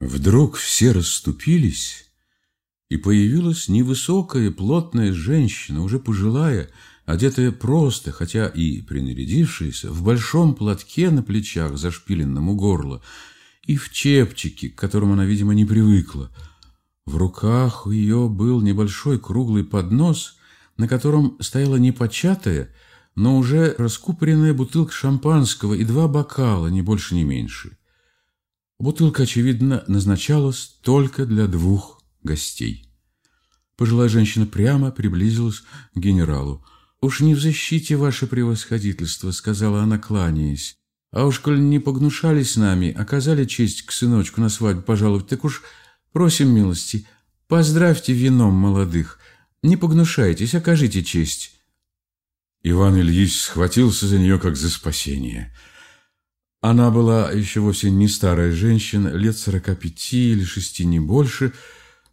Вдруг все расступились, и появилась невысокая плотная женщина, уже пожилая, одетая просто, хотя и принарядившаяся, в большом платке на плечах, зашпиленном у горла, и в чепчике, к которому она, видимо, не привыкла. В руках у ее был небольшой круглый поднос, на котором стояла непочатая, но уже раскупоренная бутылка шампанского и два бокала, ни больше, ни меньше. Бутылка, очевидно, назначалась только для двух гостей. Пожилая женщина прямо приблизилась к генералу. «Уж не в защите ваше превосходительство», — сказала она, кланяясь. «А уж, коль не погнушались с нами, оказали честь к сыночку на свадьбу пожалуй, так уж просим милости, поздравьте вином молодых, не погнушайтесь, окажите честь». Иван Ильич схватился за нее, как за спасение — она была еще вовсе не старая женщина, лет сорока пяти или шести, не больше,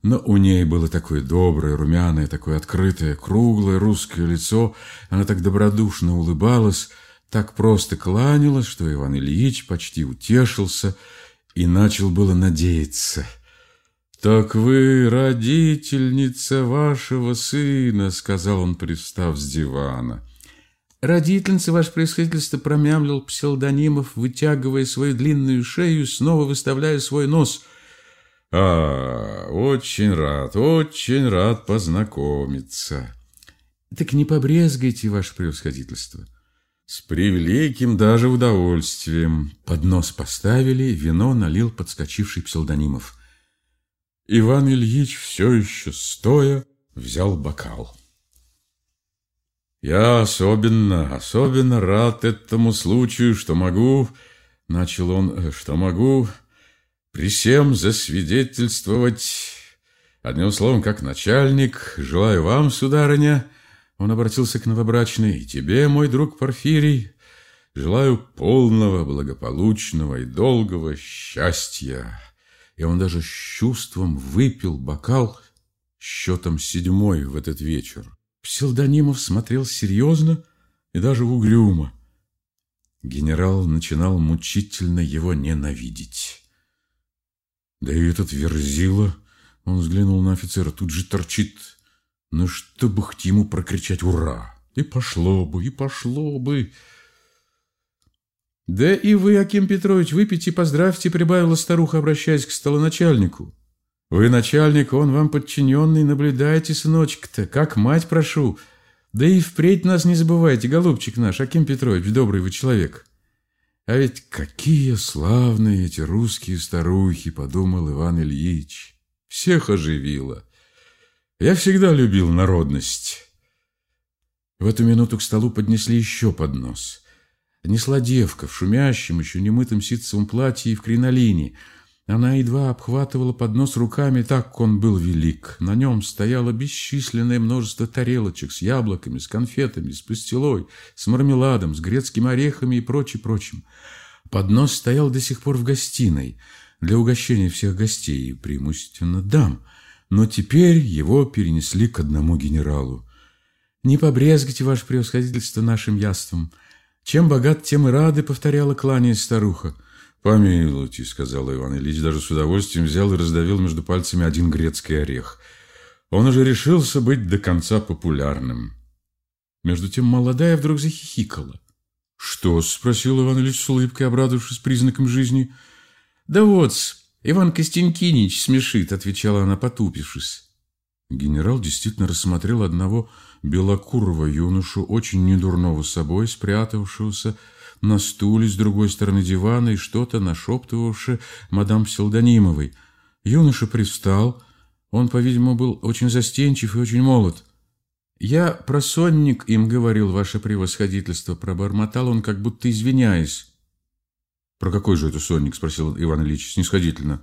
но у ней было такое доброе, румяное, такое открытое, круглое русское лицо. Она так добродушно улыбалась, так просто кланялась, что Иван Ильич почти утешился и начал было надеяться. «Так вы родительница вашего сына», — сказал он, пристав с дивана. Родительница, ваше происходительство, промямлил псевдонимов, вытягивая свою длинную шею, снова выставляя свой нос. А, очень рад, очень рад познакомиться. Так не побрезгайте, ваше превосходительство. С превеликим даже удовольствием. Поднос поставили, вино налил подскочивший псевдонимов. Иван Ильич все еще стоя взял бокал. «Я особенно, особенно рад этому случаю, что могу...» — начал он, — «что могу при всем засвидетельствовать, одним словом, как начальник, желаю вам, сударыня...» Он обратился к новобрачной, «И тебе, мой друг Порфирий, желаю полного, благополучного и долгого счастья». И он даже с чувством выпил бокал счетом седьмой в этот вечер. Псилдонимов смотрел серьезно и даже угрюмо. Генерал начинал мучительно его ненавидеть. Да и этот Верзила, он взглянул на офицера, тут же торчит. Ну, чтобы хоть ему прокричать «Ура!» И пошло бы, и пошло бы. «Да и вы, Аким Петрович, выпейте, поздравьте», — прибавила старуха, обращаясь к столоначальнику. Вы начальник, он вам подчиненный, наблюдайте, сыночек-то, как мать прошу. Да и впредь нас не забывайте, голубчик наш, Аким Петрович, добрый вы человек. А ведь какие славные эти русские старухи, подумал Иван Ильич. Всех оживило. Я всегда любил народность. В эту минуту к столу поднесли еще поднос. Несла девка в шумящем, еще немытом ситцевом платье и в кринолине – она едва обхватывала поднос руками, так он был велик. На нем стояло бесчисленное множество тарелочек с яблоками, с конфетами, с пастилой, с мармеладом, с грецкими орехами и прочим-прочим. Поднос стоял до сих пор в гостиной для угощения всех гостей, преимущественно дам, но теперь его перенесли к одному генералу. «Не побрезгайте, ваше превосходительство, нашим яством. Чем богат, тем и рады», — повторяла кланяясь старуха. «Помилуйте», — сказал Иван Ильич, даже с удовольствием взял и раздавил между пальцами один грецкий орех. Он уже решился быть до конца популярным. Между тем молодая вдруг захихикала. «Что?» — спросил Иван Ильич с улыбкой, обрадовавшись признаком жизни. «Да вот, Иван Костянтинич смешит», — отвечала она, потупившись. Генерал действительно рассмотрел одного белокурого юношу, очень недурного собой, спрятавшегося на стуле с другой стороны дивана и что-то нашептывавшее мадам Псилдонимовой. Юноша привстал. Он, по-видимому, был очень застенчив и очень молод. «Я про сонник им говорил, ваше превосходительство», — пробормотал он, как будто извиняясь. «Про какой же это сонник?» — спросил Иван Ильич снисходительно.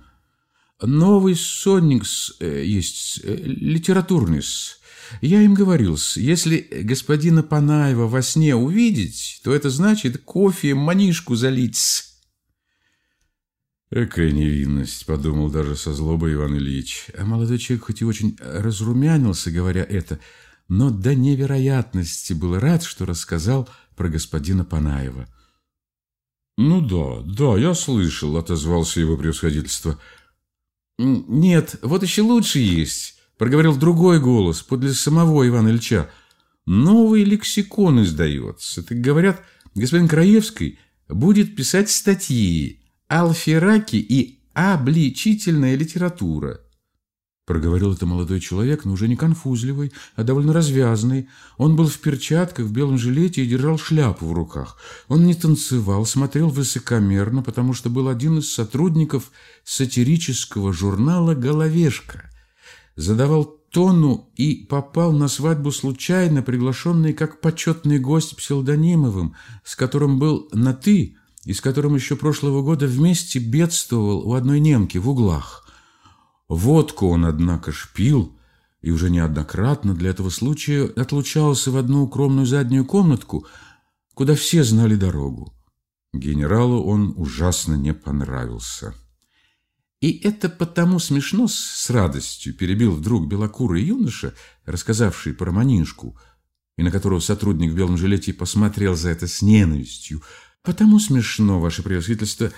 «Новый сонник э, есть, э, литературный. Я им говорил, если господина Панаева во сне увидеть, то это значит кофе манишку залить. Экая невинность, подумал даже со злобой Иван Ильич. А молодой человек хоть и очень разрумянился, говоря это, но до невероятности был рад, что рассказал про господина Панаева. «Ну да, да, я слышал», — отозвался его превосходительство. «Нет, вот еще лучше есть», — проговорил другой голос подле самого Ивана Ильича. «Новый лексикон издается. Так говорят, господин Краевский будет писать статьи «Алфераки» и «Обличительная литература». Проговорил это молодой человек, но уже не конфузливый, а довольно развязный. Он был в перчатках, в белом жилете и держал шляпу в руках. Он не танцевал, смотрел высокомерно, потому что был один из сотрудников сатирического журнала «Головешка». Задавал тону и попал на свадьбу случайно, приглашенный как почетный гость псевдонимовым, с которым был на «ты» и с которым еще прошлого года вместе бедствовал у одной немки в углах. Водку он, однако, шпил и уже неоднократно для этого случая отлучался в одну укромную заднюю комнатку, куда все знали дорогу. Генералу он ужасно не понравился. И это потому смешно с радостью перебил вдруг белокурый юноша, рассказавший про Манишку, и на которого сотрудник в белом жилете посмотрел за это с ненавистью. Потому смешно, ваше превосходительство,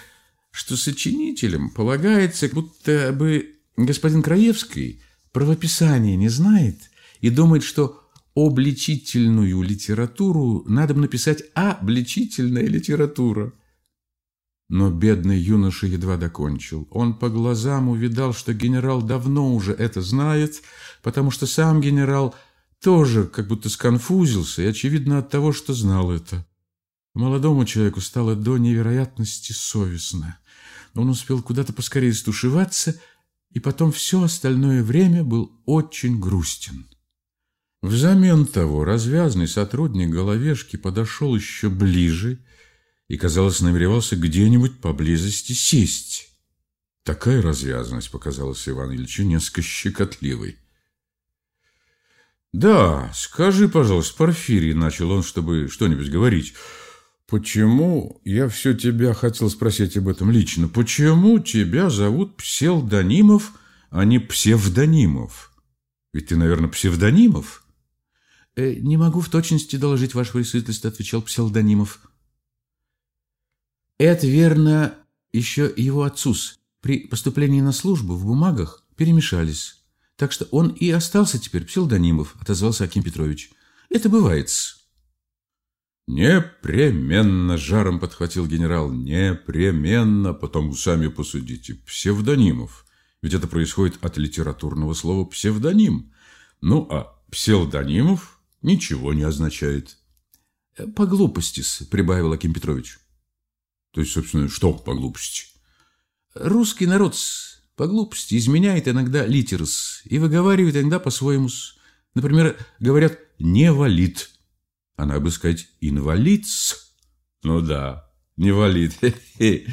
что сочинителям полагается, будто бы Господин Краевский правописание не знает и думает, что обличительную литературу надо написать обличительная литература. Но бедный юноша едва докончил. Он по глазам увидал, что генерал давно уже это знает, потому что сам генерал тоже как будто сконфузился, и очевидно от того, что знал это. Молодому человеку стало до невероятности совестно. Он успел куда-то поскорее стушеваться – и потом все остальное время был очень грустен. Взамен того развязный сотрудник головешки подошел еще ближе и, казалось, намеревался где-нибудь поблизости сесть. Такая развязанность показалась Ивану Ильичу несколько щекотливой. «Да, скажи, пожалуйста, Порфирий», — начал он, чтобы что-нибудь говорить, — Почему, я все тебя хотел спросить об этом лично, почему тебя зовут Псевдонимов, а не Псевдонимов? Ведь ты, наверное, Псевдонимов? Э, не могу в точности доложить, ваше присутствие, отвечал Псевдонимов. Это верно еще его отцус. При поступлении на службу в бумагах перемешались. Так что он и остался теперь Псевдонимов, отозвался Аким Петрович. Это бывает -с. «Непременно!» — жаром подхватил генерал. «Непременно! Потом сами посудите. Псевдонимов. Ведь это происходит от литературного слова «псевдоним». Ну, а псевдонимов ничего не означает». «По глупости прибавил Аким Петрович. «То есть, собственно, что по глупости?» «Русский народ по глупости изменяет иногда литерс и выговаривает иногда по-своему. Например, говорят «не валит», а надо бы сказать «инвалидс». Ну да, не валид.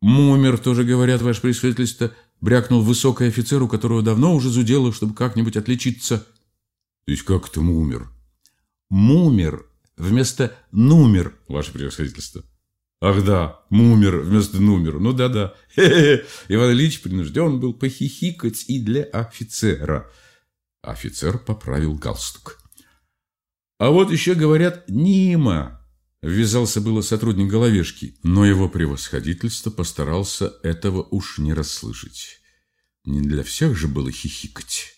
Мумер, тоже говорят, ваше превосходительство, брякнул высокий офицер, у которого давно уже зудело, чтобы как-нибудь отличиться. То есть как это мумер? Мумер вместо нумер, ваше превосходительство. Ах да, мумер вместо нумер. Ну да-да. Иван Ильич принужден был похихикать и для офицера. Офицер поправил галстук. А вот еще говорят «Нима», ввязался было сотрудник головешки, но его превосходительство постарался этого уж не расслышать. Не для всех же было хихикать.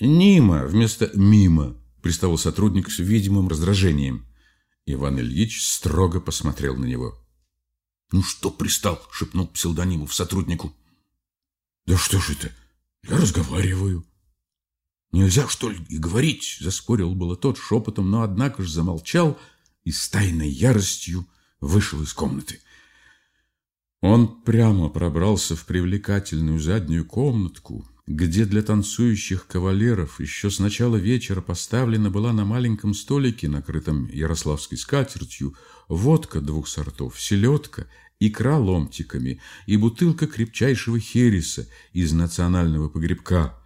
«Нима» вместо «мимо», приставил сотрудник с видимым раздражением. Иван Ильич строго посмотрел на него. «Ну что пристал?» — шепнул псевдонимов сотруднику. «Да что ж это? Я разговариваю». Нельзя, что ли, и говорить, заспорил было тот шепотом, но однако же замолчал и с тайной яростью вышел из комнаты. Он прямо пробрался в привлекательную заднюю комнатку, где для танцующих кавалеров еще с начала вечера поставлена была на маленьком столике, накрытом ярославской скатертью, водка двух сортов, селедка, икра ломтиками и бутылка крепчайшего хереса из национального погребка –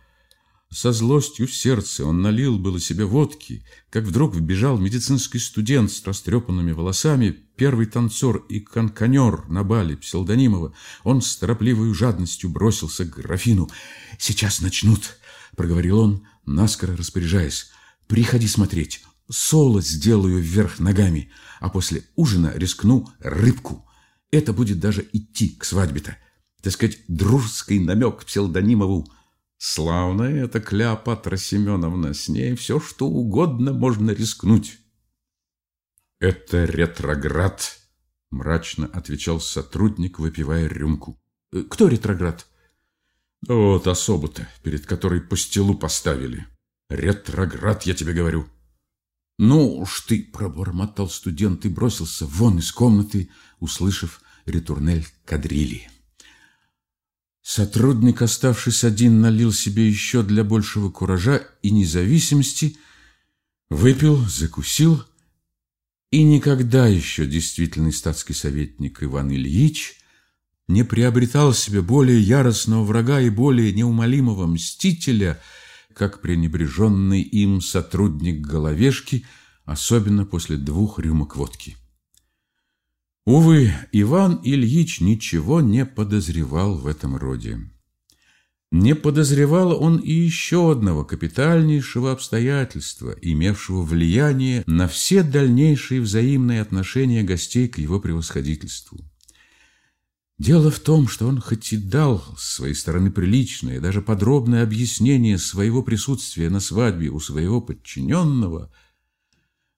со злостью в сердце он налил было себе водки, как вдруг вбежал медицинский студент с растрепанными волосами, первый танцор и конканер на бале псевдонимова. Он с торопливой жадностью бросился к графину. «Сейчас начнут», — проговорил он, наскоро распоряжаясь. «Приходи смотреть. Соло сделаю вверх ногами, а после ужина рискну рыбку. Это будет даже идти к свадьбе-то. так сказать, дружеский намек псевдонимову. Славная это Клеопатра Семеновна, с ней все что угодно можно рискнуть. Это ретроград, мрачно отвечал сотрудник, выпивая рюмку. «Э, кто ретроград? Вот особо-то, перед которой по стелу поставили. Ретроград, я тебе говорю. Ну уж ты, пробормотал студент и бросился вон из комнаты, услышав ретурнель кадрили. Сотрудник, оставшись один, налил себе еще для большего куража и независимости, выпил, закусил, и никогда еще действительный статский советник Иван Ильич не приобретал себе более яростного врага и более неумолимого мстителя – как пренебреженный им сотрудник головешки, особенно после двух рюмок водки. Увы, Иван Ильич ничего не подозревал в этом роде. Не подозревал он и еще одного капитальнейшего обстоятельства, имевшего влияние на все дальнейшие взаимные отношения гостей к его превосходительству. Дело в том, что он хоть и дал с своей стороны приличное, даже подробное объяснение своего присутствия на свадьбе у своего подчиненного,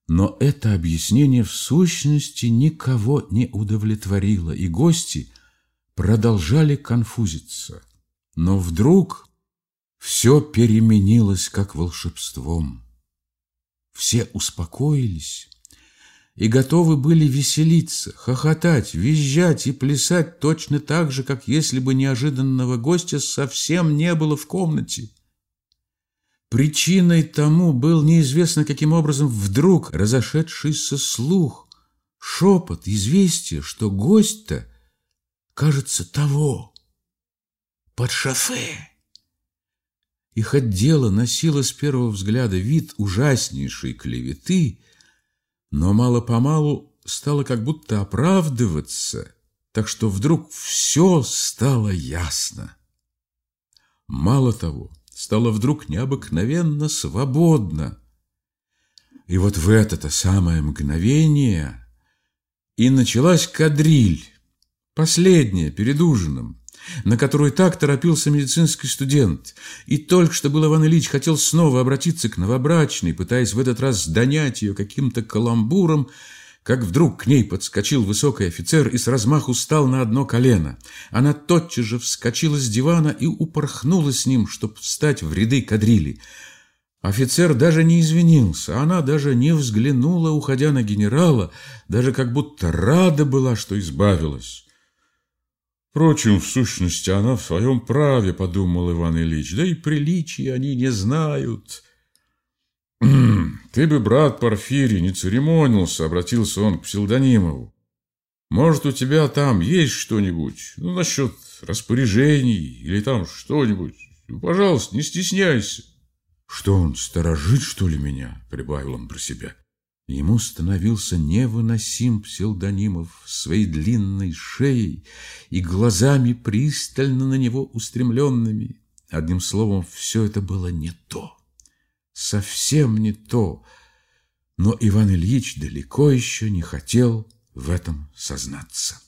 но это объяснение в сущности никого не удовлетворило, и гости продолжали конфузиться. Но вдруг все переменилось как волшебством. Все успокоились и готовы были веселиться, хохотать, визжать и плясать точно так же, как если бы неожиданного гостя совсем не было в комнате. Причиной тому был неизвестно каким образом вдруг разошедшийся слух, шепот, известие, что гость-то, кажется, того, под шофе. Их отдела носило с первого взгляда вид ужаснейшей клеветы, но мало-помалу стало как будто оправдываться, так что вдруг все стало ясно. Мало того, стало вдруг необыкновенно свободно. И вот в это-то самое мгновение и началась кадриль, последняя, перед ужином на которую так торопился медицинский студент. И только что был Иван Ильич хотел снова обратиться к новобрачной, пытаясь в этот раз донять ее каким-то каламбуром, как вдруг к ней подскочил высокий офицер и с размаху стал на одно колено. Она тотчас же вскочила с дивана и упорхнула с ним, чтобы встать в ряды кадрили. Офицер даже не извинился, она даже не взглянула, уходя на генерала, даже как будто рада была, что избавилась. Впрочем, в сущности, она в своем праве, подумал Иван Ильич, да и приличия они не знают. Ты бы, брат Порфирий, не церемонился, обратился он к псевдонимову. Может, у тебя там есть что-нибудь, ну, насчет распоряжений или там что-нибудь. Пожалуйста, не стесняйся. Что он, сторожит, что ли, меня? Прибавил он про себя. Ему становился невыносим псевдонимов своей длинной шеей и глазами пристально на него устремленными. Одним словом, все это было не то, совсем не то. Но Иван Ильич далеко еще не хотел в этом сознаться.